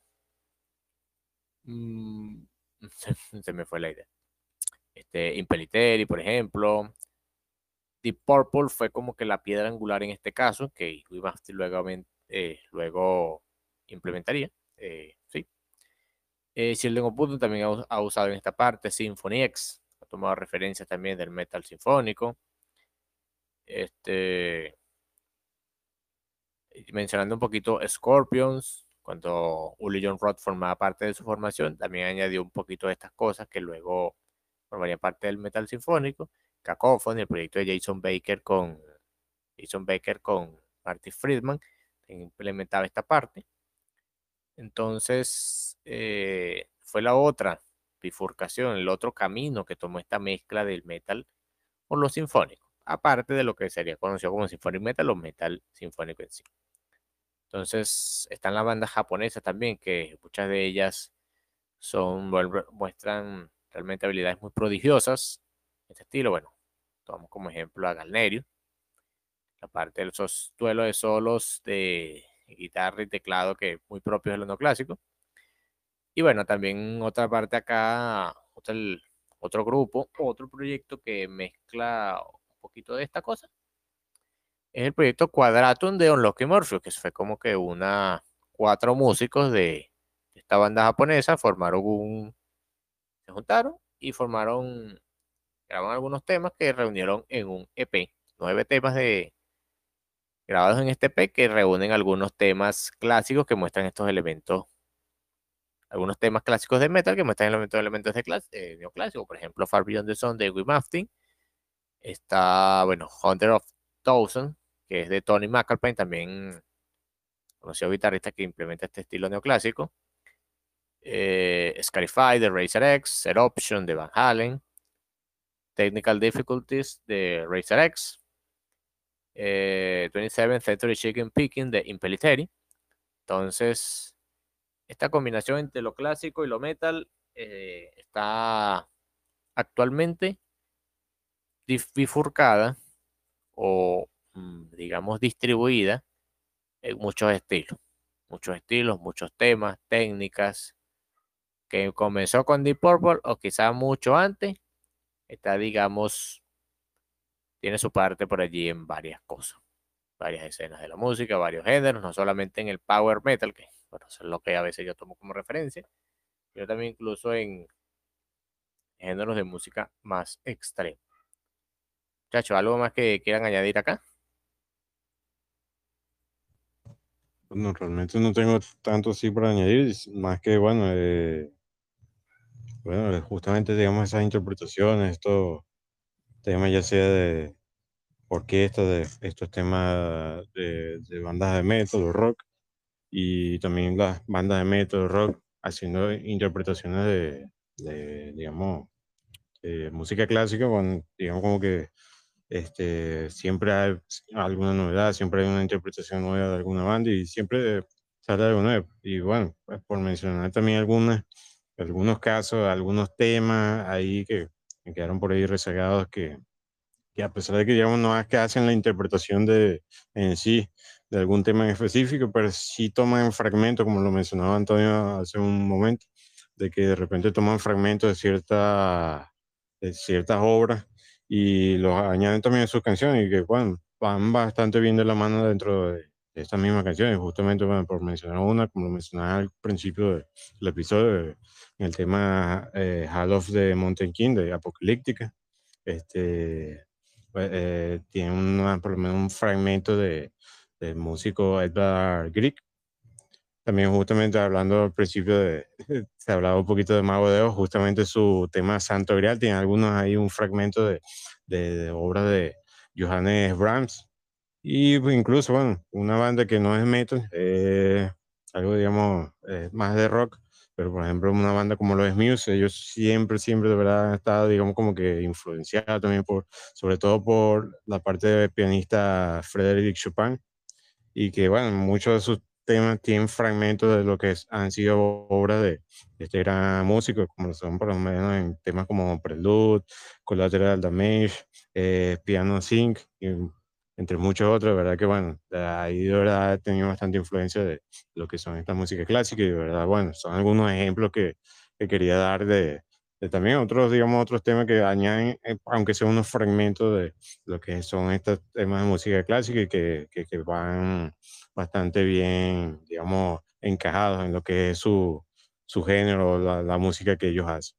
mm, se, me fue la idea. Este, Impeliteri, por ejemplo. Deep Purple fue como que la piedra angular en este caso, que Iggy Maftin luego, eh, luego implementaría. eh, sí. Eh, Children of Bodom también ha usado en esta parte. Symphony X ha tomado referencias también del metal sinfónico. Este, mencionando un poquito Scorpions, cuando Uli John Roth formaba parte de su formación, también añadió un poquito de estas cosas que luego formarían parte del metal sinfónico. Cacophony, el proyecto de Jason Baker con Jason Baker con Marty Friedman, implementaba esta parte. Entonces, eh, fue la otra bifurcación, el otro camino que tomó esta mezcla del metal con lo sinfónico, aparte de lo que sería conocido como symphonic metal o metal sinfónico en sí. Entonces, están las bandas japonesas también, que muchas de ellas son, muestran realmente habilidades muy prodigiosas. Este estilo, bueno, tomamos como ejemplo a Galnerio. La parte del duelo de solos de guitarra y teclado que es muy propio del neoclásico. Y bueno, también otra parte acá, otro, otro grupo, otro proyecto que mezcla de esta cosa. Es el proyecto Quadratum de Unlocky Morpheus, que fue como que una cuatro músicos de esta banda japonesa formaron un se juntaron y formaron grabaron algunos temas que reunieron en un EP, nueve temas de grabados en este EP que reúnen algunos temas clásicos que muestran estos elementos algunos temas clásicos de metal que muestran elementos, elementos de clase, neoclásico, por ejemplo, Far Beyond the Sun de Wim Mafting. Está, bueno, Hunter of Thousand, que es de Tony McAlpine, también conocido guitarrista que implementa este estilo neoclásico. Eh, Scarify de Razer X, Eruption de Van Halen, Technical Difficulties de Razer X, 27th eh, Century Chicken Picking de Impellitteri. Entonces, esta combinación entre lo clásico y lo metal eh, está actualmente bifurcada o, mm, digamos, distribuida en muchos estilos. Muchos estilos, muchos temas, técnicas, que comenzó con Deep Purple o quizá mucho antes, está, digamos, tiene su parte por allí en varias cosas, varias escenas de la música, varios géneros, no solamente en el power metal, que bueno, es lo que a veces yo tomo como referencia, pero también incluso en géneros de música más extremos. Muchachos, ¿algo más que quieran añadir acá? No, realmente no tengo tanto así para añadir, más que, bueno, eh, bueno, justamente, digamos, esas interpretaciones, estos temas ya sea de orquesta, de estos temas de, bandas de metal rock, y también las bandas de metal rock haciendo interpretaciones de, digamos, música clásica, con, digamos, como que este, siempre hay alguna novedad, siempre hay una interpretación nueva de alguna banda y siempre sale algo nuevo. Y bueno, pues, por mencionar también algunas algunos casos, algunos temas ahí que quedaron por ahí rezagados que, que a pesar de que digamos no que hacen la interpretación de en sí de algún tema en específico, pero sí toman fragmentos, como lo mencionaba Antonio hace un momento, de que de repente toman fragmentos de, cierta, de ciertas obras y los añaden también en sus canciones y que van bastante bien de la mano dentro de, esta misma canción. Y justamente por mencionar una, como lo mencionaba al principio del episodio, el tema eh, Hall of the Mountain King de Apocalíptica. Este, pues, eh, tiene una, por lo menos un fragmento de, del músico Edvard Grieg. También justamente hablando al principio de, se hablaba un poquito de Mago de Oz, justamente su tema Santo Grial, tiene algunos ahí un fragmento de, de, obras de Johannes Brahms. Y incluso, bueno, una banda que no es metal, algo digamos más de rock, pero por ejemplo una banda como lo es Muse, ellos siempre, siempre de verdad han estado, digamos, como que influenciados también por, sobre todo por la parte del pianista Frédéric Chopin, y que bueno, muchos de sus temas tienen fragmentos de lo que han sido obras de, este gran músico, como son por lo menos en temas como Prelude, Collateral Damage, eh, Piano Sync, y entre muchos otros, verdad que bueno, ahí de verdad he tenido bastante influencia de lo que son estas músicas clásicas y de verdad, bueno, son algunos ejemplos que, que quería dar de, también otros, digamos, otros temas que añaden, eh, aunque sean unos fragmentos de lo que son estos temas de música clásica y que, que, que van bastante bien, digamos, encajados en lo que es su, su género, la, la música que ellos hacen.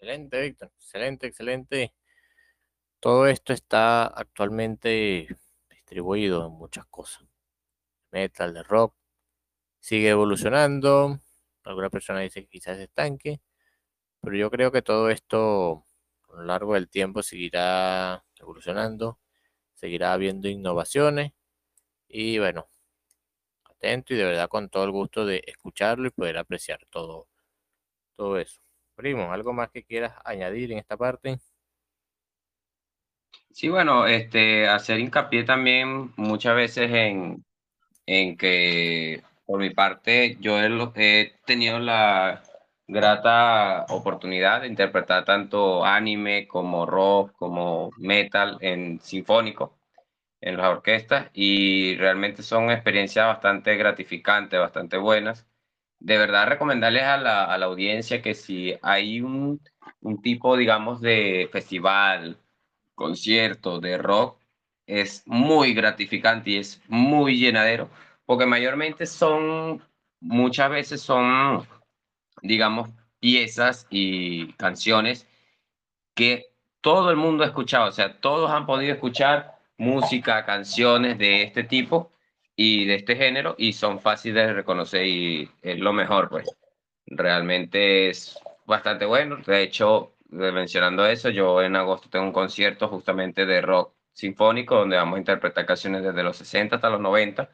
Excelente, Víctor. Excelente, excelente. Todo esto está actualmente distribuido en muchas cosas. Metal, de rock, sigue evolucionando. Alguna persona dice que quizás estanque, pero yo creo que todo esto a lo largo del tiempo seguirá evolucionando, seguirá habiendo innovaciones y bueno, atento y de verdad con todo el gusto de escucharlo y poder apreciar todo, todo eso. Primo, ¿algo más que quieras añadir en esta parte? Sí, bueno, este, hacer hincapié también muchas veces en, en que, por mi parte, yo he, tenido la, grata oportunidad de interpretar tanto anime como rock, como metal en sinfónico en las orquestas y realmente son experiencias bastante gratificantes, bastante buenas. De verdad recomendarles a la, a la audiencia que si hay un, un tipo, digamos, de festival, concierto de rock, es muy gratificante y es muy llenadero, porque mayormente son, muchas veces son, digamos, piezas y canciones que todo el mundo ha escuchado, o sea, todos han podido escuchar música, canciones de este tipo y de este género y son fáciles de reconocer y es lo mejor, pues. Realmente es bastante bueno. De hecho, mencionando eso, yo en agosto tengo un concierto justamente de rock sinfónico donde vamos a interpretar canciones desde los 60 hasta los 90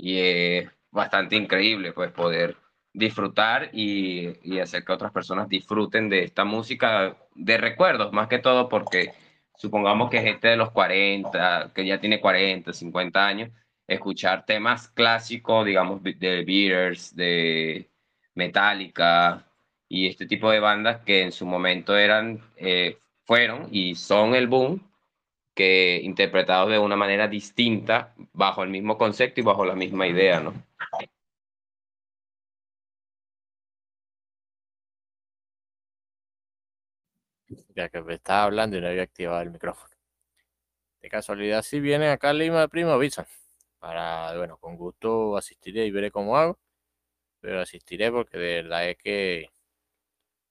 y es bastante increíble pues poder disfrutar y, y hacer que otras personas disfruten de esta música de recuerdos, más que todo porque supongamos que gente de los 40, que ya tiene 40, 50 años, escuchar temas clásicos, digamos, de Beatles, de Metallica y este tipo de bandas que en su momento eran, eh, fueron y son el boom, que interpretados de una manera distinta, bajo el mismo concepto y bajo la misma idea, ¿no? Ya que me estaba hablando y no había activado el micrófono. De casualidad, si vienen acá a Lima, primo, avisan. Para, bueno, con gusto asistiré y veré cómo hago. Pero asistiré porque de verdad es que,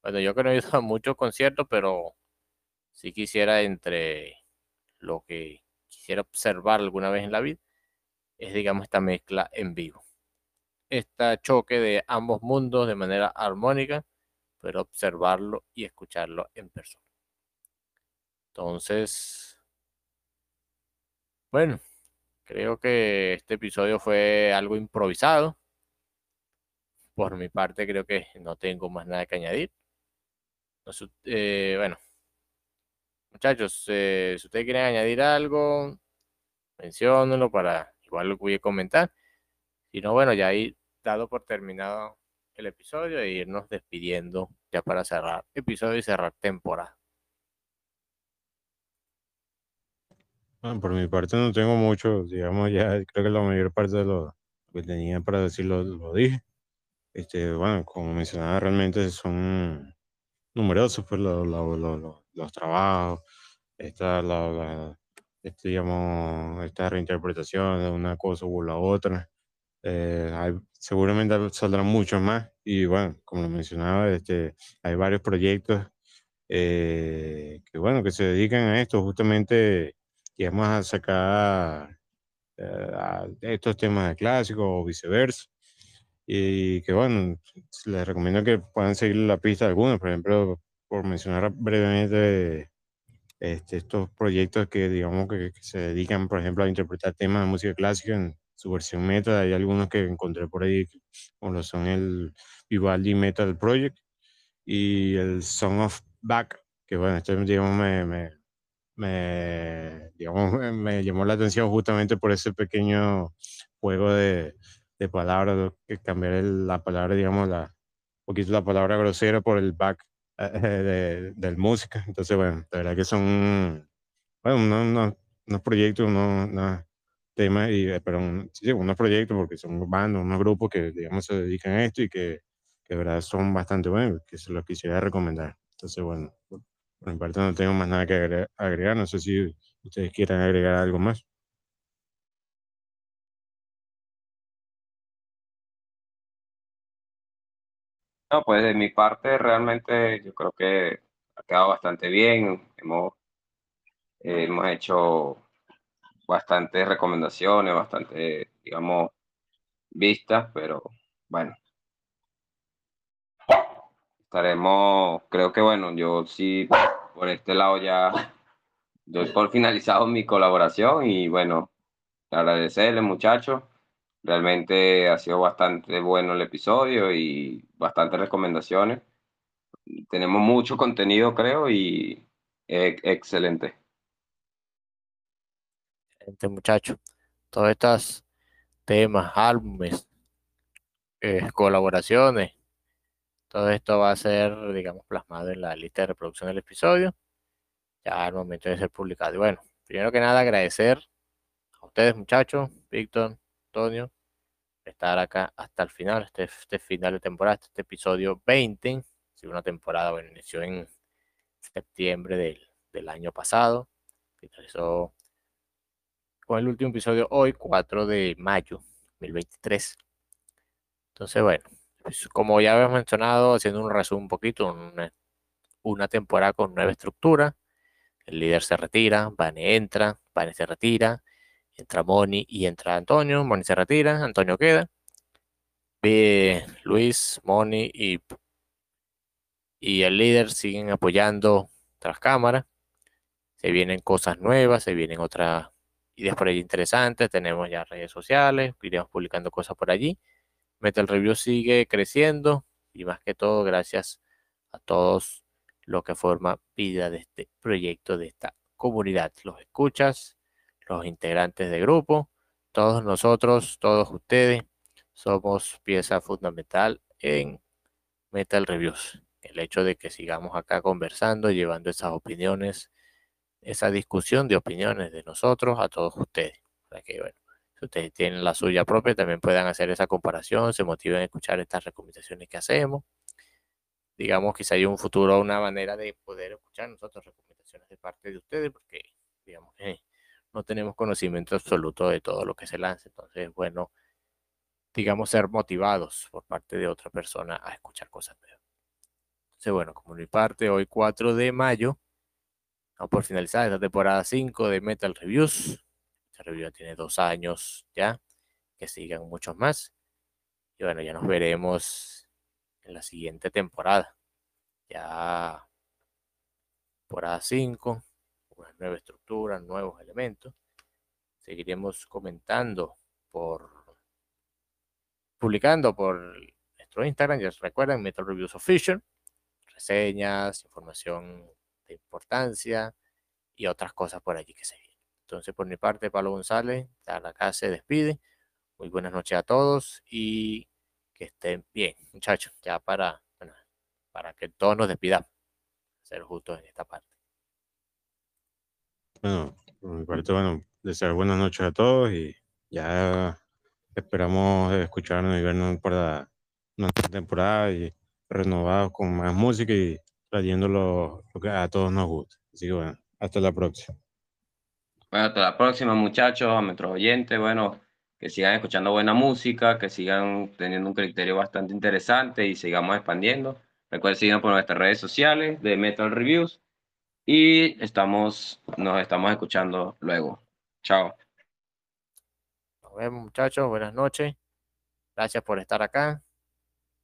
bueno, yo que no he ido a muchos conciertos, pero si quisiera entre lo que quisiera observar alguna vez en la vida, es digamos esta mezcla en vivo. Este choque de ambos mundos de manera armónica pero observarlo y escucharlo en persona. Entonces, bueno, creo que este episodio fue algo improvisado. Por mi parte, creo que no tengo más nada que añadir. Eh, bueno, muchachos, eh, si ustedes quieren añadir algo, menciónenlo para igual lo voy a comentar. Si no, bueno, ya ahí dado por terminado el episodio e irnos despidiendo ya para cerrar episodio y cerrar temporada. Ah, por mi parte no tengo mucho, digamos ya creo que la mayor parte de lo que tenía para decirlo lo dije. Este, bueno, como mencionaba, realmente son numerosos pues, los, los, trabajos, esta, la, este, digamos, esta reinterpretación de una cosa u la otra. Eh, seguramente saldrán muchos más y bueno, como lo mencionaba, este, hay varios proyectos eh, que bueno, que se dedican a esto justamente, vamos a sacar eh, estos temas de clásicos o viceversa. Y que bueno, les recomiendo que puedan seguir la pista de algunos, por ejemplo, por mencionar brevemente este, estos proyectos que digamos que, se dedican, por ejemplo, a interpretar temas de música clásica en, su versión meta. Hay algunos que encontré por ahí, como lo son el Vivaldi Metal Project y el Song of Back, que bueno, este digamos, me, me, me, digamos, me llamó la atención justamente por ese pequeño juego de, de palabras, cambiar la palabra, digamos, la, un poquito la palabra grosera por el back eh, de, del música. Entonces, bueno, la verdad que son bueno, unos, proyectos, unos, temas, y, eh, pero sí, unos proyectos, porque son bandos, unos grupos que, digamos, se dedican a esto y que, que verdad son bastante buenos, que se los quisiera recomendar. Entonces, bueno, por, mi parte no tengo más nada que agregar, no sé si ustedes quieran agregar algo más. No, pues de mi parte realmente yo creo que ha quedado bastante bien. Hemos, eh, hemos hecho bastantes recomendaciones, bastante, digamos, vistas, pero bueno. Estaremos, creo que bueno, yo sí, por este lado ya doy por finalizado mi colaboración y bueno, agradecerle muchachos. Realmente ha sido bastante bueno el episodio y bastantes recomendaciones. Tenemos mucho contenido, creo, y excelente muchacho. Todos estos temas, álbumes, eh, colaboraciones, Todo esto va a ser, digamos, plasmado en la lista de reproducción del episodio, ya al momento de ser publicado. Y bueno, primero que nada agradecer a ustedes muchachos, Víctor, Antonio, estar acá hasta el final, este, este final de temporada, este episodio 20, si una temporada, bueno, inició en septiembre del, del año pasado, finalizó con el último episodio hoy, 4 de mayo 2023. Entonces, bueno, como ya habíamos mencionado, haciendo un resumen un poquito, una, una temporada con nueva estructura, el líder se retira, Vane entra, Vane se retira, entra Moni y entra Antonio, Moni se retira, Antonio queda, Luis, Moni y, y el líder siguen apoyando tras cámara, se vienen cosas nuevas, se vienen otras ideas por ahí interesantes, tenemos ya redes sociales, iremos publicando cosas por allí, Metal Review sigue creciendo y más que todo gracias a todos los que forman vida de este proyecto, de esta comunidad, los escuchas, los integrantes del grupo, todos nosotros, todos ustedes, somos pieza fundamental en Metal Reviews. El hecho de que sigamos acá conversando, llevando esas opiniones, esa discusión de opiniones de nosotros a todos ustedes. Para que, bueno, si ustedes tienen la suya propia, también puedan hacer esa comparación, se motiven a escuchar estas recomendaciones que hacemos. Digamos, quizá hay un futuro, una manera de poder escuchar nosotros recomendaciones de parte de ustedes, porque, digamos, que no tenemos conocimiento absoluto de todo lo que se lanza. Entonces, bueno, digamos, ser motivados por parte de otra persona a escuchar cosas nuevas. Entonces, bueno, como mi parte, hoy 4 de mayo, vamos por finalizar esta temporada 5 de Metal Reviews. Esta review tiene dos años ya, que sigan muchos más. Y bueno, ya nos veremos en la siguiente temporada. Ya temporada 5 una nueva estructura, nuevos elementos. Seguiremos comentando por publicando por nuestro Instagram, ya se recuerdan, Metal Reviews Official, reseñas, información de importancia y otras cosas por allí que se vienen. Entonces, por mi parte, Pablo González, ya la casa se despide. Muy buenas noches a todos y que estén bien, muchachos, ya para, para que todos nos despidamos, ser justos en esta parte. Bueno, parte, bueno, desear buenas noches a todos y ya esperamos escucharnos y vernos para una temporada y renovados con más música y trayendo lo, que a todos nos gusta. Así que bueno, hasta la próxima. Bueno, hasta la próxima, muchachos, a nuestros oyentes, bueno, que sigan escuchando buena música, que sigan teniendo un criterio bastante interesante y sigamos expandiendo. Recuerden seguirnos por nuestras redes sociales de Metal Reviews y estamos, nos estamos escuchando luego. Chao. Nos vemos muchachos, buenas noches. Gracias por estar acá.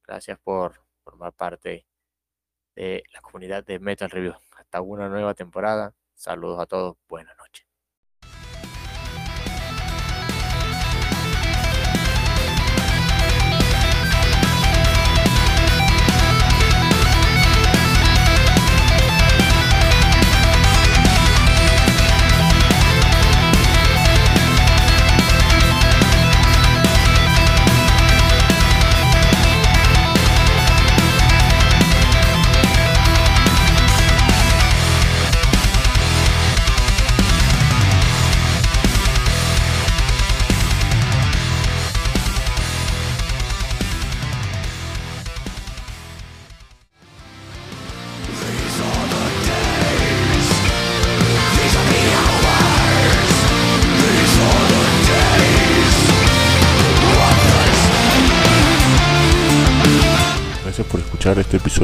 Gracias por formar parte de la comunidad de Metal Review. Hasta una nueva temporada. Saludos a todos. Buenas noches.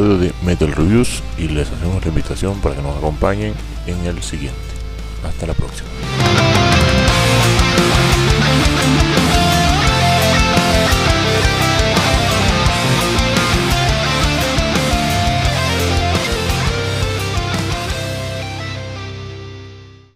De Metal Reviews y les hacemos la invitación para que nos acompañen en el siguiente. Hasta la próxima.